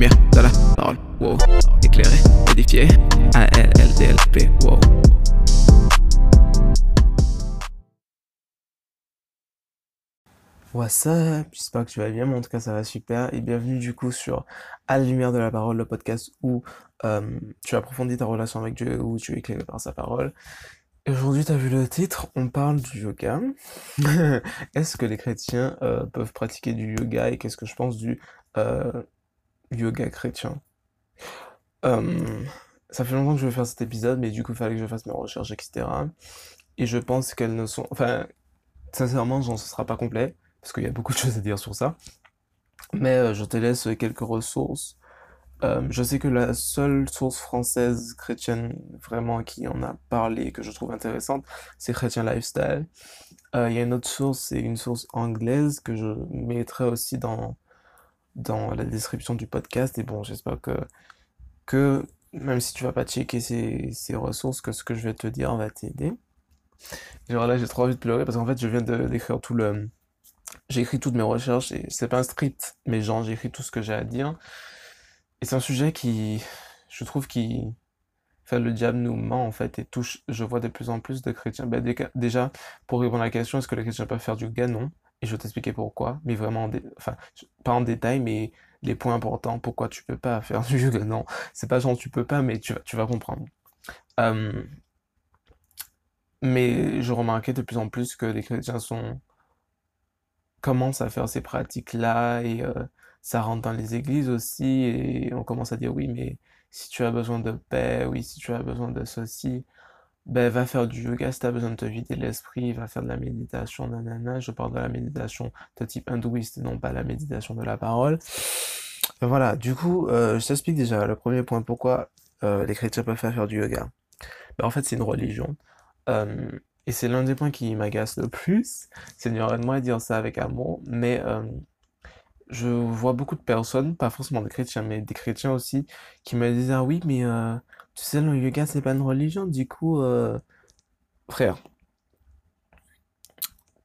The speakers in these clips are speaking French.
lumière de la parole. Éclairé, édifié, A-L-L-D-L-P, wow. What's up? J'espère que tu vas bien, mais en tout cas ça va super et bienvenue du coup sur À la lumière de la parole, le podcast où euh, tu approfondis ta relation avec Dieu, où tu es éclairé par sa parole. Aujourd'hui tu as vu le titre, on parle du yoga. Est-ce que les chrétiens euh, peuvent pratiquer du yoga et qu'est-ce que je pense du euh, yoga chrétien? Euh, ça fait longtemps que je veux faire cet épisode, mais du coup il fallait que je fasse mes recherches, etc. Et je pense qu'elles ne sont... Enfin, sincèrement, genre, ce sera pas complet parce qu'il y a beaucoup de choses à dire sur ça. Mais euh, je te laisse quelques ressources. Euh, je sais que la seule source française chrétienne vraiment qui en a parlé, que je trouve intéressante, c'est Chrétien Lifestyle. Il y a une autre source, c'est une source anglaise que je mettrai aussi dans, dans la description du podcast. Et bon, j'espère que, que même si tu vas pas checker ces, ces ressources, que ce que je vais te dire va t'aider. Genre là, j'ai trop envie de pleurer parce qu'en fait, je viens d'écrire tout le, j'ai écrit toutes mes recherches et c'est pas un script, mais genre j'ai écrit tout ce que j'ai à dire. Et c'est un sujet qui, je trouve, qui, enfin, le diable nous ment en fait et touche. Je vois de plus en plus de chrétiens. Ben, déjà, pour répondre à la question, est-ce que les chrétiens peuvent faire du Non. Et je vais t'expliquer pourquoi, mais vraiment, enfin, pas en détail, mais les points importants. Pourquoi tu peux pas faire du yoga Non, c'est pas genre tu peux pas, mais tu vas, tu vas comprendre. Euh, mais je remarquais de plus en plus que les chrétiens sont commence à faire ces pratiques-là et euh, ça rentre dans les églises aussi et on commence à dire oui mais si tu as besoin de paix, oui si tu as besoin de ceci, ben va faire du yoga si tu as besoin de te vider l'esprit, va faire de la méditation, nanana, je parle de la méditation de type hindouiste non pas la méditation de la parole. Ben voilà, du coup, euh, je t'explique déjà le premier point pourquoi euh, les chrétiens peuvent faire, faire du yoga. Ben, en fait c'est une religion. Et c'est l'un des points qui m'agace le plus. C'est dur de moi dire ça avec amour, mais euh, je vois beaucoup de personnes, pas forcément des chrétiens, mais des chrétiens aussi, qui me disent Ah oui, mais euh, tu sais, le yoga, c'est pas une religion, du coup, euh, frère,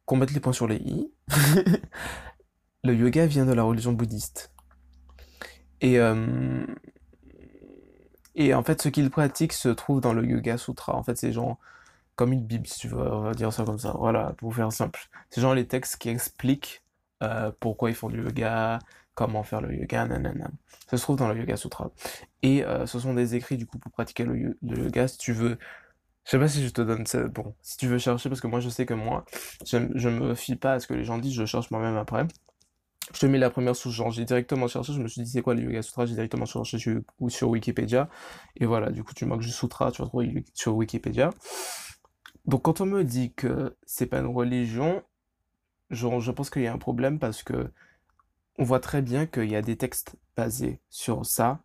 qu'on mette les points sur les i. le yoga vient de la religion bouddhiste. Et, et en fait, ce qu'ils pratiquent se trouve dans le Yoga Sutra. En fait, c'est genre comme une Bible, si tu veux, on va dire ça comme ça. Voilà, pour faire simple. C'est genre les textes qui expliquent euh, pourquoi ils font du yoga, comment faire le yoga, nanana. Ça se trouve dans le Yoga Sutra. Et euh, ce sont des écrits, du coup, pour pratiquer le, yoga, si tu veux. Je sais pas si je te donne ça. Bon, si tu veux chercher, parce que moi, je sais que moi, je, je me fie pas à ce que les gens disent, je cherche moi-même après. Je te mets la première source, genre j'ai directement cherché, je me suis dit c'est quoi le Yoga Sutra, j'ai directement cherché sur, sur Wikipédia. Et voilà, du coup tu marques juste Sutra, tu vas trouver sur Wikipédia. Donc quand on me dit que c'est pas une religion, je pense qu'il y a un problème parce que on voit très bien qu'il y a des textes basés sur ça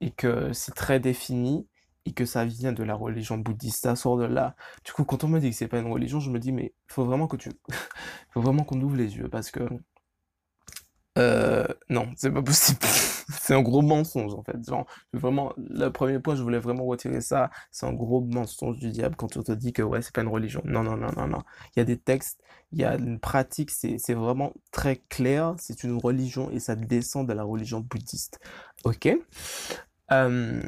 et que c'est très défini et que ça vient de la religion bouddhiste, ça sort de là. Du coup, quand on me dit que c'est pas une religion, je me dis mais faut vraiment que tu faut vraiment qu'on ouvre les yeux parce que euh, non, c'est pas possible. c'est un gros mensonge en fait. Genre, vraiment, le premier point, je voulais vraiment retirer ça. C'est un gros mensonge du diable quand on te dit que ouais, c'est pas une religion. Non, non, non, non, non. Il y a des textes, il y a une pratique, c'est vraiment très clair. C'est une religion et ça descend de la religion bouddhiste. Ok euh,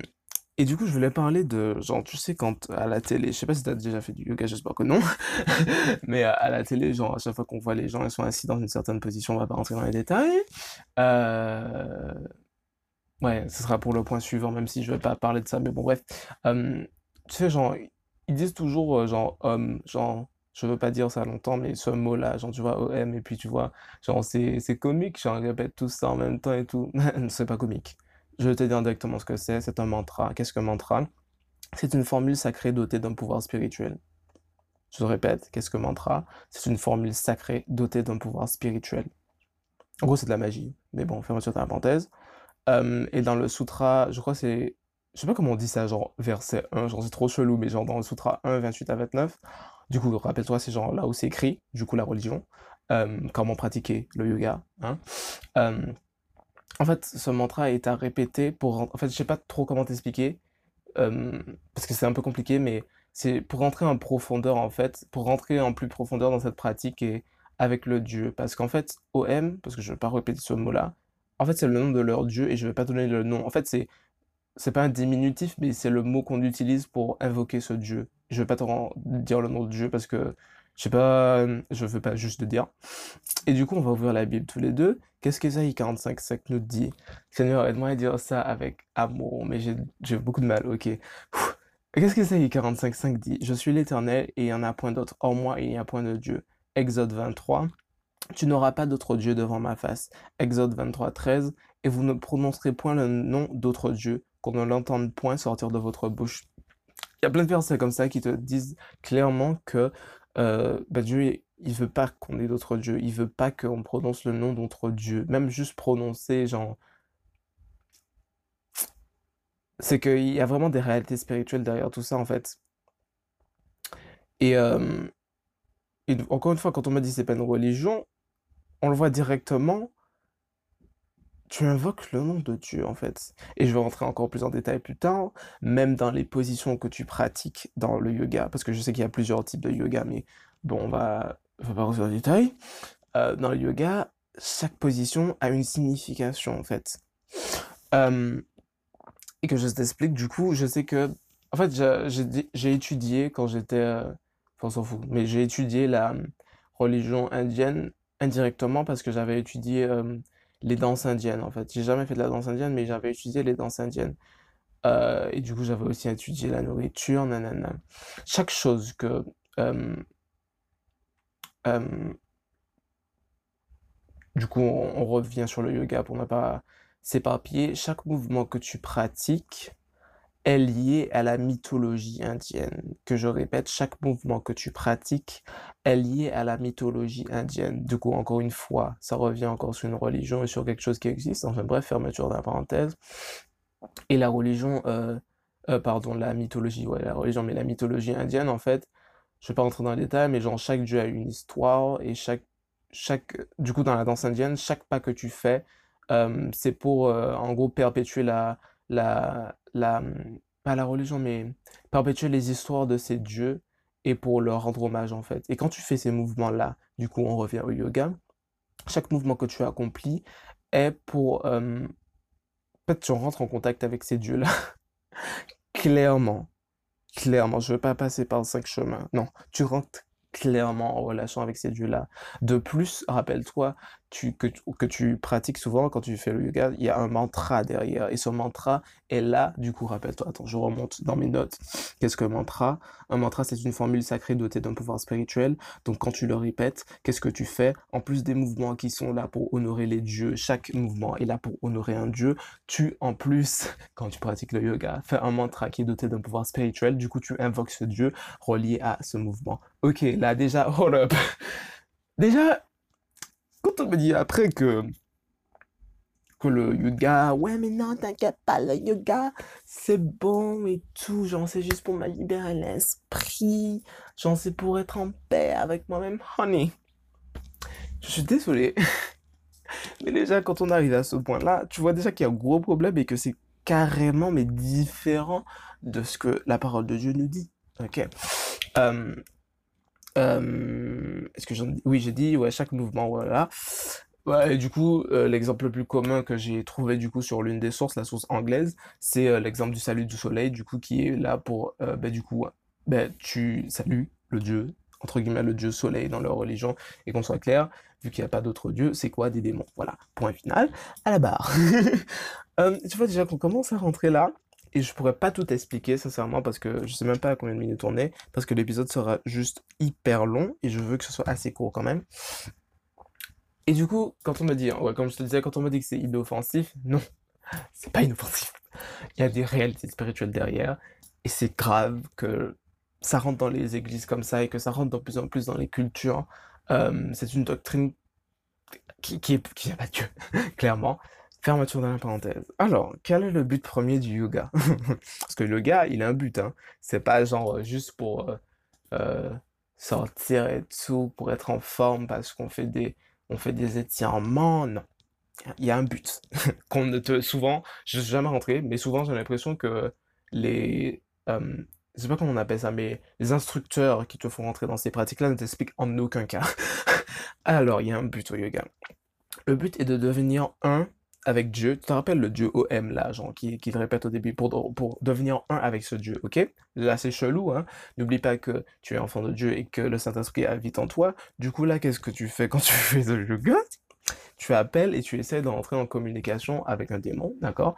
et du coup, je voulais parler de, genre, tu sais, quand à la télé, je sais pas si t'as déjà fait du yoga, j'espère que non, mais à, la télé, genre, à chaque fois qu'on voit les gens, ils sont assis dans une certaine position, on va pas rentrer dans les détails. Euh... Ouais, ce sera pour le point suivant, même si je vais pas parler de ça, mais bon, bref. Euh, tu sais, genre, ils disent toujours, euh, genre, homme, genre, je veux pas dire ça longtemps, mais ce mot-là, genre, tu vois, OM, et puis tu vois, genre, c'est comique, genre, répète tout ça en même temps et tout. c'est pas comique. Je vais te dire directement ce que c'est. C'est un mantra. Qu'est-ce qu'un mantra? C'est une formule sacrée dotée d'un pouvoir spirituel. Je répète, qu'est-ce que mantra? C'est une formule sacrée dotée d'un pouvoir spirituel. En gros, c'est de la magie. Mais bon, ferme sur ta parenthèse. Euh, et dans le sutra, je crois que c'est. Je sais pas comment on dit ça, genre verset 1, genre c'est trop chelou, mais genre dans le sutra 1, 28 à 29. Du coup, rappelle-toi, c'est genre là où c'est écrit, du coup, la religion. Euh, comment pratiquer le yoga. Hein. Euh, en fait, ce mantra est à répéter pour... En fait, je sais pas trop comment t'expliquer, parce que c'est un peu compliqué, mais c'est pour rentrer en profondeur, en fait, pour rentrer en plus profondeur dans cette pratique et avec le Dieu. Parce qu'en fait, OM, parce que je ne vais pas répéter ce mot-là, En fait, c'est le nom de leur dieu et je vais pas donner le nom. En fait, c'est c'est pas un diminutif, mais c'est le mot qu'on utilise pour invoquer ce dieu. Je vais pas te dire le nom de dieu parce que je sais pas, je veux pas juste dire. Et du coup, on va ouvrir la Bible tous les deux. Qu'est-ce qu'Ésaïe 45, 5 nous dit? Seigneur, aide-moi à dire ça avec amour, mais j'ai beaucoup de mal, ok. Qu'est-ce qu'Ésaïe 45, 5 dit? Je suis l'Éternel et il n'y en a point d'autre. Hors moi, il n'y a point de Dieu. Exode 23. Tu n'auras pas d'autre Dieu devant ma face. Exode 23, 13. Et vous ne prononcerez point le nom d'autre Dieu, qu'on ne l'entende point sortir de votre bouche. Il y a plein de versets comme ça qui te disent clairement que euh, bah, Dieu, il veut pas qu'on ait d'autres dieux. Il veut pas qu'on prononce le nom d'autres dieux. Même juste prononcer, genre. C'est qu'il y a vraiment des réalités spirituelles derrière tout ça, en fait. Et, euh, et encore une fois, quand on me dit c'est pas une religion, on le voit directement tu invoques le nom de Dieu en fait. Et je vais rentrer encore plus en détail plus tard, même dans les positions que tu pratiques dans le yoga, parce que je sais qu'il y a plusieurs types de yoga, mais bon, on va, va pas rentrer en détail. Euh, dans le yoga, chaque position a une signification en fait. Et que je t'explique, du coup, je sais que, en fait, j'ai étudié quand j'étais, euh, enfin, on s'en fout, mais j'ai étudié la religion indienne indirectement parce que j'avais étudié les danses indiennes en fait. J'ai jamais fait de la danse indienne, mais j'avais étudié les danses indiennes. Euh, et du coup, j'avais aussi étudié la nourriture, nanana. Chaque chose que du coup, on, revient sur le yoga pour ne pas s'éparpiller. Chaque mouvement que tu pratiques est lié à la mythologie indienne. Que je répète, chaque mouvement que tu pratiques est lié à la mythologie indienne. Du coup, encore une fois, ça revient encore sur une religion et sur quelque chose qui existe. Enfin bref, fermeture de parenthèse. Et la religion, euh, euh, pardon, la mythologie, ouais, la religion, mais la mythologie indienne, en fait, je vais pas rentrer dans les détails, mais genre chaque dieu a une histoire et chaque, chaque, du coup, dans la danse indienne, chaque pas que tu fais, euh, c'est pour, en gros, perpétuer la, la, la, pas la religion, mais perpétuer les histoires de ces dieux et pour leur rendre hommage en fait. Et quand tu fais ces mouvements-là, du coup on revient au yoga, chaque mouvement que tu accomplis est pour... Euh, en fait, tu rentres en contact avec ces dieux-là. clairement. Clairement, je ne veux pas passer par cinq chemins. Non, tu rentres clairement en relation avec ces dieux-là. De plus, rappelle-toi que, que tu pratiques souvent quand tu fais le yoga, il y a un mantra derrière. Et ce mantra est là, du coup, rappelle-toi, attends, je remonte dans mes notes. Qu'est-ce que mantra? Un mantra, c'est une formule sacrée dotée d'un pouvoir spirituel. Donc quand tu le répètes, qu'est-ce que tu fais? En plus des mouvements qui sont là pour honorer les dieux, chaque mouvement est là pour honorer un dieu, tu, en plus, quand tu pratiques le yoga, fais un mantra qui est doté d'un pouvoir spirituel. Du coup, tu invoques ce dieu relié à ce mouvement. Ok, là déjà, hold up. Déjà, quand on me dit après que, que le yoga, ouais, mais non, t'inquiète pas, le yoga, c'est bon et tout, genre, c'est juste pour me libérer l'esprit, genre, c'est pour être en paix avec moi-même, honey. Je suis désolé. mais déjà, quand on arrive à ce point-là, tu vois déjà qu'il y a un gros problème et que c'est carrément, mais différent de ce que la parole de Dieu nous dit. Ok? Euh, euh, est-ce que Oui, j'ai dit, ouais, chaque mouvement, voilà. Et du coup, euh, l'exemple le plus commun que j'ai trouvé du coup sur l'une des sources, la source anglaise, c'est euh, l'exemple du salut du soleil, du coup, qui est là pour, ben, du coup, ben, tu salues le dieu, entre guillemets, le dieu soleil dans leur religion, et qu'on soit clair, vu qu'il n'y a pas d'autre dieu, c'est quoi des démons? Voilà, point final, à la barre. tu vois déjà qu'on commence à rentrer là, et je pourrais pas tout expliquer, sincèrement, parce que je sais même pas à combien de minutes on est, parce que l'épisode sera juste hyper long, et je veux que ce soit assez court quand même. Et du coup, quand on me dit, comme je te disais, quand on me dit que c'est inoffensif, non, c'est pas inoffensif. Il y a des réalités spirituelles derrière, et c'est grave que ça rentre dans les églises comme ça, et que ça rentre de plus en plus dans les cultures. Euh, c'est une doctrine qui, qui, pas Dieu, clairement. Fermeture de la parenthèse. Alors, quel est le but premier du yoga? Parce que le yoga, il a un but. Hein. C'est pas genre euh, juste pour euh, euh, sortir et tout, pour être en forme parce qu'on fait des, on fait des étirements. Non. Il y a un but. Qu'on ne te, souvent, je suis jamais rentré, mais souvent j'ai l'impression que les, je sais pas comment on appelle ça, mais les instructeurs qui te font rentrer dans ces pratiques-là ne t'expliquent en aucun cas. Alors, il y a un but au yoga. Le but est de devenir un avec Dieu. Tu te rappelles le Dieu OM là, genre, qui, qui te répète au début pour, pour devenir un avec ce Dieu, ok? Là, c'est chelou, hein? N'oublie pas que tu es enfant de Dieu et que le Saint-Esprit habite en toi. Du coup, là, qu'est-ce que tu fais quand tu fais le yoga? Tu appelles et tu essaies d'entrer en communication avec un démon, d'accord?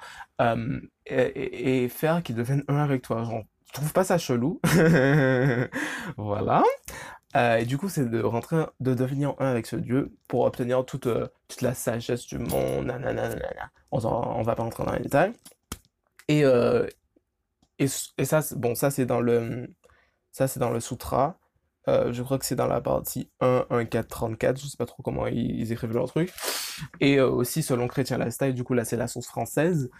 Et, faire qu'il devienne un avec toi. Genre, tu trouves pas ça chelou? Voilà. Euh, et du coup, c'est de rentrer, de devenir un avec ce Dieu pour obtenir toute, euh, toute la sagesse du monde. Nanana, on, on va pas rentrer dans les détails. Et, euh, et, et, ça, bon, ça c'est dans le, ça c'est dans le sutra. je crois que c'est dans la partie 1, 1, 4, 34. Je sais pas trop comment ils, écrivent leur truc. Et aussi, selon Chrétien Lastyle, du coup, là, c'est la source française.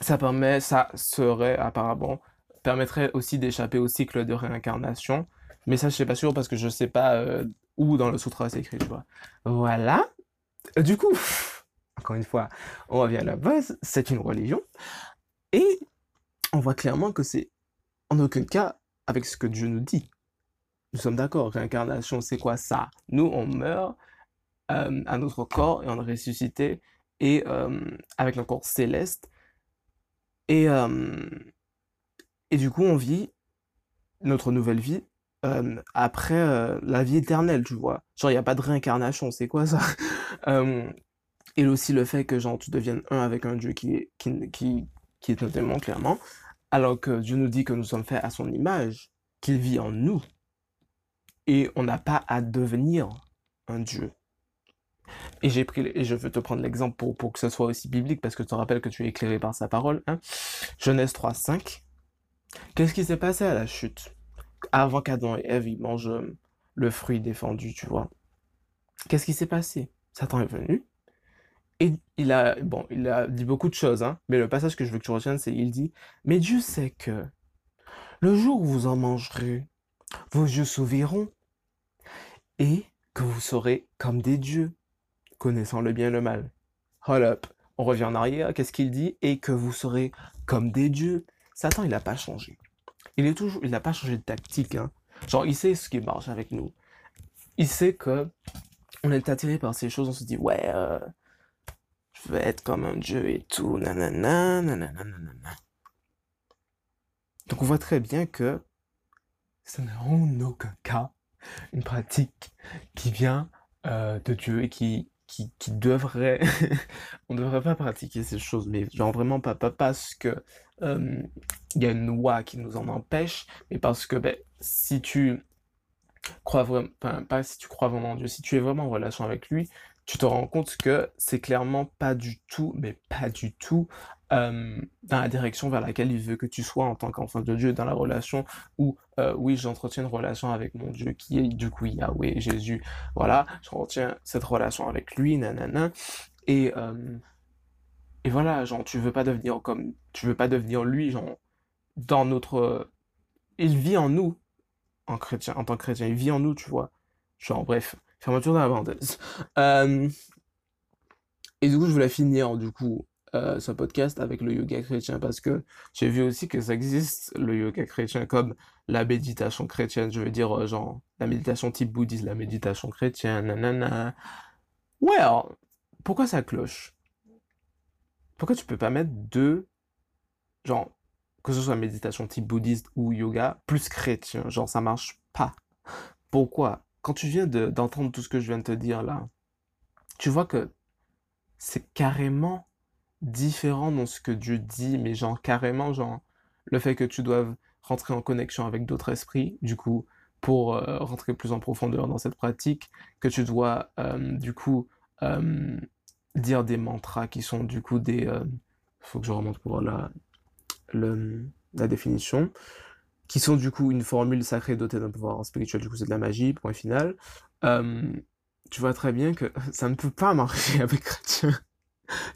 ça permet, ça serait apparemment, permettrait aussi d'échapper au cycle de réincarnation mais ça, je sais pas sûr parce que je sais pas euh, où dans le sutra c'est écrit. Voilà. Euh, du coup, encore une fois, on revient à la base, c'est une religion. Et on voit clairement que c'est en aucun cas avec ce que Dieu nous dit. Nous sommes d'accord, réincarnation, c'est quoi ça? Nous, on meurt euh, à notre corps et on est ressuscité et avec notre corps céleste. Et, et du coup, on vit notre nouvelle vie après la vie éternelle, tu vois. Genre, il n'y a pas de réincarnation, c'est quoi ça? Et aussi le fait que genre, tu deviennes un avec un Dieu qui qui, qui, qui est notamment clairement, alors que Dieu nous dit que nous sommes faits à son image, qu'il vit en nous. Et on n'a pas à devenir un Dieu. Et j'ai pris, je veux te prendre l'exemple pour, pour que ce soit aussi biblique, parce que tu te rappelles que tu es éclairé par sa parole. Hein. Genèse 3, 5. Qu'est-ce qui s'est passé à la chute? Avant qu'Adam et Ève ils mangent euh, le fruit défendu, tu vois. Qu'est-ce qui s'est passé? Satan est venu et il a bon, il a dit beaucoup de choses, hein, mais le passage que je veux que tu retiennes, c'est il dit Mais Dieu sait que le jour où vous en mangerez, vos yeux s'ouvriront et que vous serez comme des dieux, connaissant le bien et le mal. Hold up, on revient en arrière, qu'est-ce qu'il dit Et que vous serez comme des dieux. Satan, il n'a pas changé. Il est toujours, il n'a pas changé de tactique. Hein. Genre, il sait ce qui marche avec nous. Il sait que on est attiré par ces choses. On se dit, ouais, euh, je veux être comme un dieu et tout. Nanana, nanana, nanana. Donc, on voit très bien que ce n'est en aucun cas une pratique qui vient euh, de Dieu et qui, qui, qui devrait. on ne devrait pas pratiquer ces choses, mais genre vraiment pas, pas parce que il y a une loi qui nous en empêche, mais parce que ben, si tu crois vraiment, pas si tu crois vraiment en Dieu, si tu es vraiment en relation avec lui, tu te rends compte que c'est clairement pas du tout, mais pas du tout, dans la direction vers laquelle il veut que tu sois en tant qu'enfant de Dieu, dans la relation où, euh, oui, j'entretiens une relation avec mon Dieu qui est du coup Yahweh, Jésus, voilà, je retiens cette relation avec lui, nanana, et, et voilà, genre, tu veux pas devenir comme, tu veux pas devenir lui, genre, dans notre, il vit en nous, en chrétien, en tant que chrétien, il vit en nous, tu vois. Genre, bref, fermeture de la parenthèse. Euh, et du coup, je voulais finir, du coup, euh, ce podcast avec le yoga chrétien parce que j'ai vu aussi que ça existe, le yoga chrétien, comme la méditation chrétienne, je veux dire, euh, genre, la méditation type bouddhiste, la méditation chrétienne, nanana. Ouais, alors, pourquoi ça cloche? pourquoi tu peux pas mettre deux, genre, que ce soit méditation type bouddhiste ou yoga, plus chrétien, genre ça marche pas. Pourquoi? Quand tu viens d'entendre tout ce que je viens de te dire là, tu vois que c'est carrément différent dans ce que Dieu dit, mais genre carrément, genre, le fait que tu doives rentrer en connexion avec d'autres esprits, du coup, pour euh, rentrer plus en profondeur dans cette pratique, que tu dois, euh, du coup, euh, dire des mantras qui sont du coup des... Faut que je remonte pour la, la définition. Qui sont du coup une formule sacrée dotée d'un pouvoir spirituel, du coup c'est de la magie, point final. Euh, tu vois très bien que ça ne peut pas marcher avec chrétien.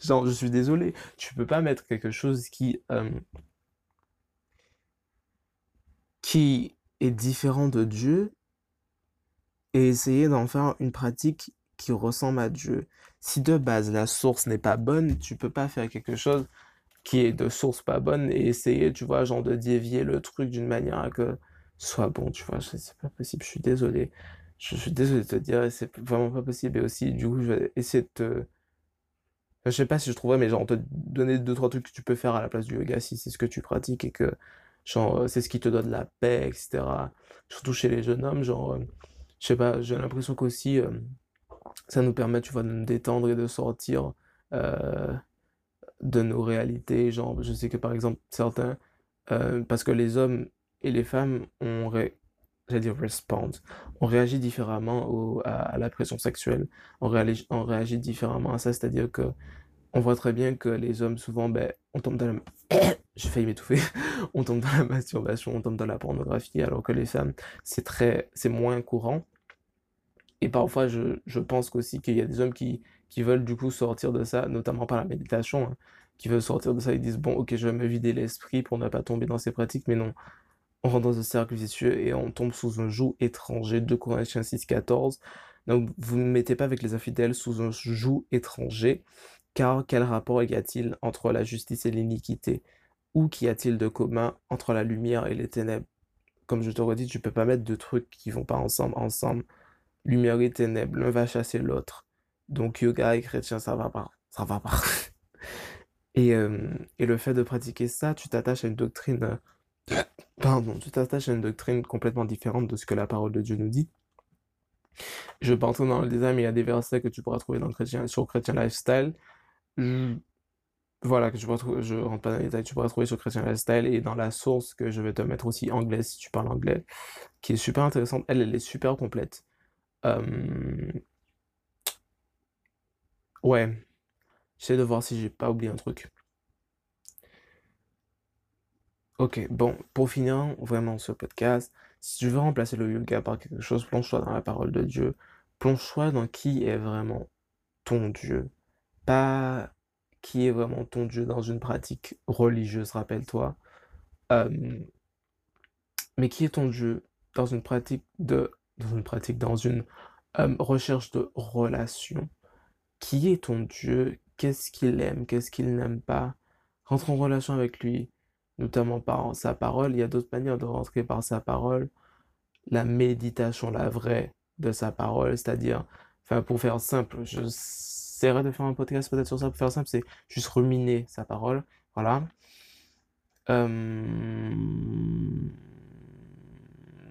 Genre, je suis désolé, tu peux pas mettre quelque chose qui... Euh, qui est différent de Dieu et essayer d'en faire une pratique qui ressemble à Dieu. Si de base la source n'est pas bonne, tu peux pas faire quelque chose qui est de source pas bonne et essayer, tu vois, genre de dévier le truc d'une manière à que soit bon, tu vois, c'est pas possible, je suis désolé. Je suis désolé de te dire, c'est vraiment pas possible. Et aussi, du coup, je vais essayer de te je sais pas si je trouverais, mais genre te donner deux, trois trucs que tu peux faire à la place du yoga si c'est ce que tu pratiques et que genre euh, c'est ce qui te donne la paix, etc. Surtout chez les jeunes hommes, genre, euh, je sais pas, j'ai l'impression qu'aussi euh, ça nous permet, tu vois, de nous détendre et de sortir de nos réalités. Genre, je sais que par exemple, certains, parce que les hommes et les femmes ont, dire respond, on réagit différemment à, la pression sexuelle, on réagit, différemment à ça, c'est-à-dire que on voit très bien que les hommes, souvent, ben, on tombe dans la... J'ai failli m'étouffer. on tombe dans la masturbation, on tombe dans la pornographie, alors que les femmes, c'est très... c'est moins courant. Et parfois, je, je pense aussi qu'il y a des hommes qui, qui veulent du coup sortir de ça, notamment par la méditation, hein, qui veulent sortir de ça, ils disent, bon, ok, je vais me vider l'esprit pour ne pas tomber dans ces pratiques, mais non, on rentre dans un cercle vicieux et on tombe sous un joug étranger. 2 Corinthiens 6, 14. Donc, vous ne mettez pas avec les infidèles sous un joug étranger, car quel rapport y a-t-il entre la justice et l'iniquité? Ou qu'y a-t-il de commun entre la lumière et les ténèbres? Comme je te redis, tu peux pas mettre deux trucs qui vont pas ensemble, ensemble. Lumière et ténèbres, l'un va chasser l'autre. Donc, yoga et chrétien, ça va pas. Ça va pas. et, euh, et le fait de pratiquer ça, tu t'attaches à une doctrine Pardon, tu t'attaches à une doctrine complètement différente de ce que la parole de Dieu nous dit. Je pense dans le détail, mais il y a des versets que tu pourras trouver dans Chrétien, sur Chrétien Lifestyle. voilà, que je, pourras je rentre pas dans les détails, tu pourras trouver sur Chrétien Lifestyle et dans la source que je vais te mettre aussi anglais si tu parles anglais, qui est super intéressante. Elle, elle est super complète. Euh, ouais, j'essaie de voir si j'ai pas oublié un truc. Ok, bon, pour finir vraiment ce podcast, si tu veux remplacer le yoga par quelque chose, plonge-toi dans la parole de Dieu. Plonge-toi dans qui est vraiment ton Dieu. Pas qui est vraiment ton Dieu dans une pratique religieuse, rappelle-toi. Euh, mais qui est ton Dieu dans une pratique de, dans une pratique, dans une euh, recherche de relation. Qui est ton Dieu? Qu'est-ce qu'il aime? Qu'est-ce qu'il n'aime pas? Rentre en relation avec lui notamment par sa parole. Il y a d'autres manières de rentrer par sa parole. La méditation, la vraie de sa parole, c'est-à-dire, enfin, pour faire simple, j'essaierai de faire un podcast peut-être sur ça, pour faire simple, c'est juste ruminer sa parole. Voilà.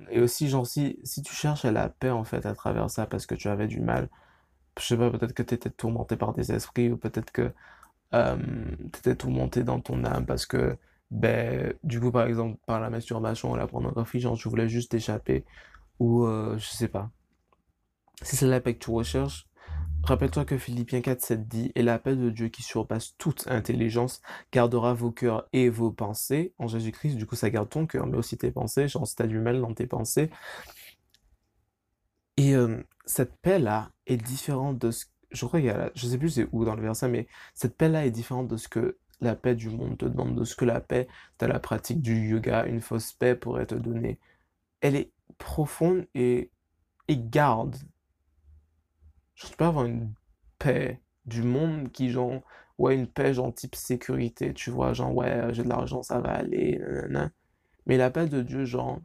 Et aussi, genre, si, si tu cherches à la paix, en fait, à travers ça, parce que tu avais du mal, je sais pas, peut-être que tu étais tourmenté par des esprits, ou peut-être que euh, tu étais tourmenté dans ton âme parce que ben, du coup, par exemple, par la masturbation ou la pornographie, genre, tu voulais juste t'échapper, ou euh, je sais pas. Si c'est la paix que tu recherches, rappelle-toi que Philippiens 4, 7 dit, et la paix de Dieu qui surpasse toute intelligence gardera vos cœurs et vos pensées en Jésus-Christ. Du coup, ça garde ton cœur, mais aussi tes pensées, genre, si t'as du mal dans tes pensées. Et euh, cette paix-là est différente de ce je crois qu'il je sais plus où dans le verset, mais cette paix-là est différente de ce que la paix du monde te demande de ce que la paix de la pratique du yoga, une fausse paix pourrait te donner. Elle est profonde et, et garde. Je peux pas avoir une paix du monde qui, genre, ouais, une paix, genre, type sécurité, tu vois, genre, ouais, j'ai de l'argent, ça va aller, nanana. Mais la paix de Dieu, genre,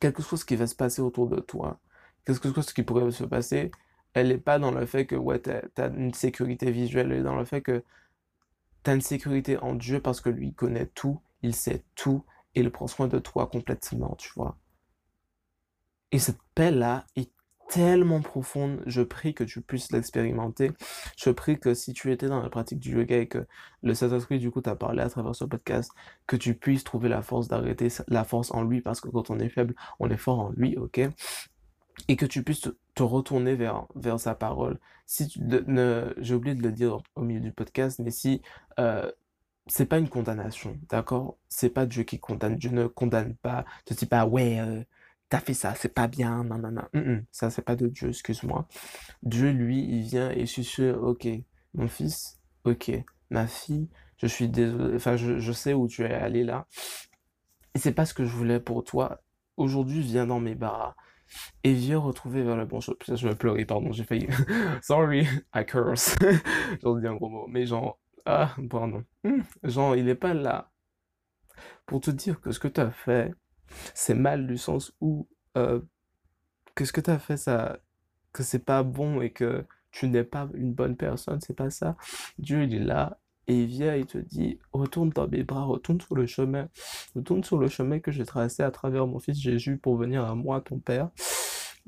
quelque chose qui va se passer autour de toi, quelque chose qui pourrait se passer, elle n'est pas dans le fait que, ouais, t'as, as une sécurité visuelle, elle est dans le fait que T'as une sécurité en Dieu parce que lui connaît tout, il sait tout et il prend soin de toi complètement, tu vois. Et cette paix-là est tellement profonde, je prie que tu puisses l'expérimenter. Je prie que si tu étais dans la pratique du yoga et que le Saint-Esprit du coup t'a parlé à travers ce podcast, que tu puisses trouver la force d'arrêter la force en lui parce que quand on est faible, on est fort en lui, ok? Et que tu puisses te, retourner vers, vers sa parole. Si tu, ne, j'ai oublié de le dire au milieu du podcast, mais si euh, c'est pas une condamnation, d'accord? C'est pas Dieu qui condamne. Dieu ne condamne pas. te dis pas ouais, euh, t'as fait ça, c'est pas bien, non non non. ça c'est pas de Dieu, excuse-moi. Dieu lui, il vient et je suis ok, mon fils, ok, ma fille, je suis désolé, enfin je, je sais où tu es allé là. Et c'est pas ce que je voulais pour toi. Aujourd'hui, viens dans mes bras et viens retrouver vers le bon chemin. Je vais pleurer, pardon, j'ai failli. Sorry, I curse. J'en dis un gros mot. Mais genre, ah, pardon. Hmm, genre, il est pas là pour te dire que ce que tu as fait, c'est mal du sens où euh, que ce que tu as fait, ça, que c'est pas bon et que tu n'es pas une bonne personne, c'est pas ça. Dieu, il est là et il vient et te dit, retourne dans mes bras, retourne sur le chemin, retourne sur le chemin que j'ai tracé à travers mon fils Jésus pour venir à moi, ton Père,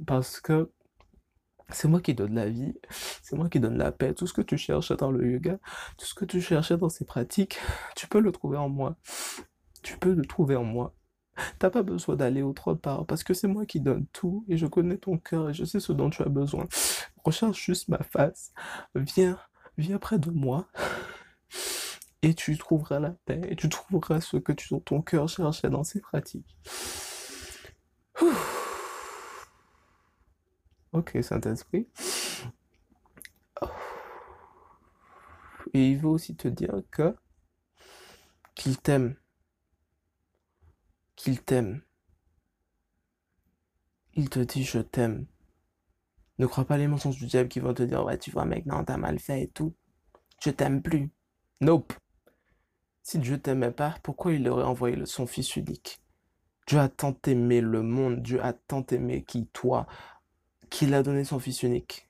parce que c'est moi qui donne la vie, c'est moi qui donne la paix. Tout ce que tu cherches dans le yoga, tout ce que tu cherchais dans ces pratiques, tu peux le trouver en moi. Tu peux le trouver en moi. T'as pas besoin d'aller autre part parce que c'est moi qui donne tout et je connais ton cœur et je sais ce dont tu as besoin. Recherche juste ma face. Viens, viens près de moi et tu trouveras la paix et tu trouveras ce que tu, ton cœur cherchait dans ces pratiques. Ok, Saint-Esprit. Et il veut aussi te dire que qu'il t'aime. Qu'il t'aime. Il te dit je t'aime. Ne crois pas les mensonges du diable qui vont te dire ouais tu vois mec non t'as mal fait et tout. Je t'aime plus. Nope. Si Dieu t'aimait pas, pourquoi il aurait envoyé son fils unique? Dieu a tant aimé le monde, Dieu a tant aimé qui toi, qu'il a donné son Fils unique,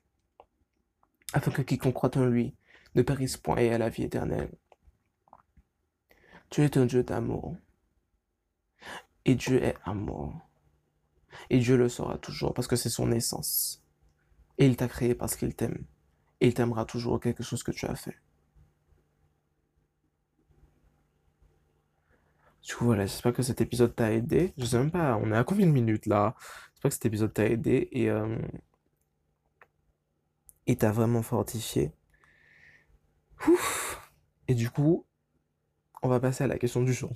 afin que quiconque croit en lui ne périsse point et ait la vie éternelle. Dieu est un Dieu d'amour. Et Dieu est amour. Et Dieu le sera toujours parce que c'est son essence. Et il t'a créé parce qu'il t'aime. Et il t'aimera toujours quelque chose que tu as fait. Du coup, voilà, j'espère que cet épisode t'a aidé. Je sais même pas, on est à combien de minutes là? J'espère que cet épisode t'a aidé et euh, t'a vraiment fortifié. Ouf. Et du coup, on va passer à la question du jour.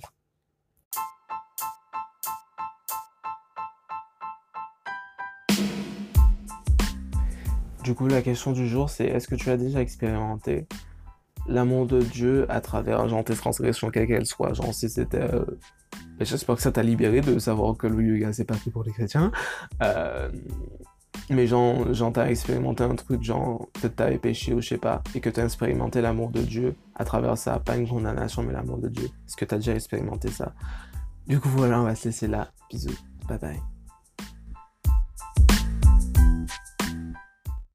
Du coup, la question du jour, c'est est-ce que tu as déjà expérimenté l'amour de Dieu à travers genre tes transgressions quelles qu'elles soient genre si c'était euh... j'espère que ça t'a libéré de savoir que le yoga c'est pas fait pour les chrétiens. Euh... mais genre, genre t'as expérimenté un truc genre peut-être t'avais péché ou je sais pas et que t'as expérimenté l'amour de Dieu à travers ça pas une condamnation mais l'amour de Dieu. Est-ce que t'as déjà expérimenté ça? Du coup voilà on va se laisser là. Bisous. Bye bye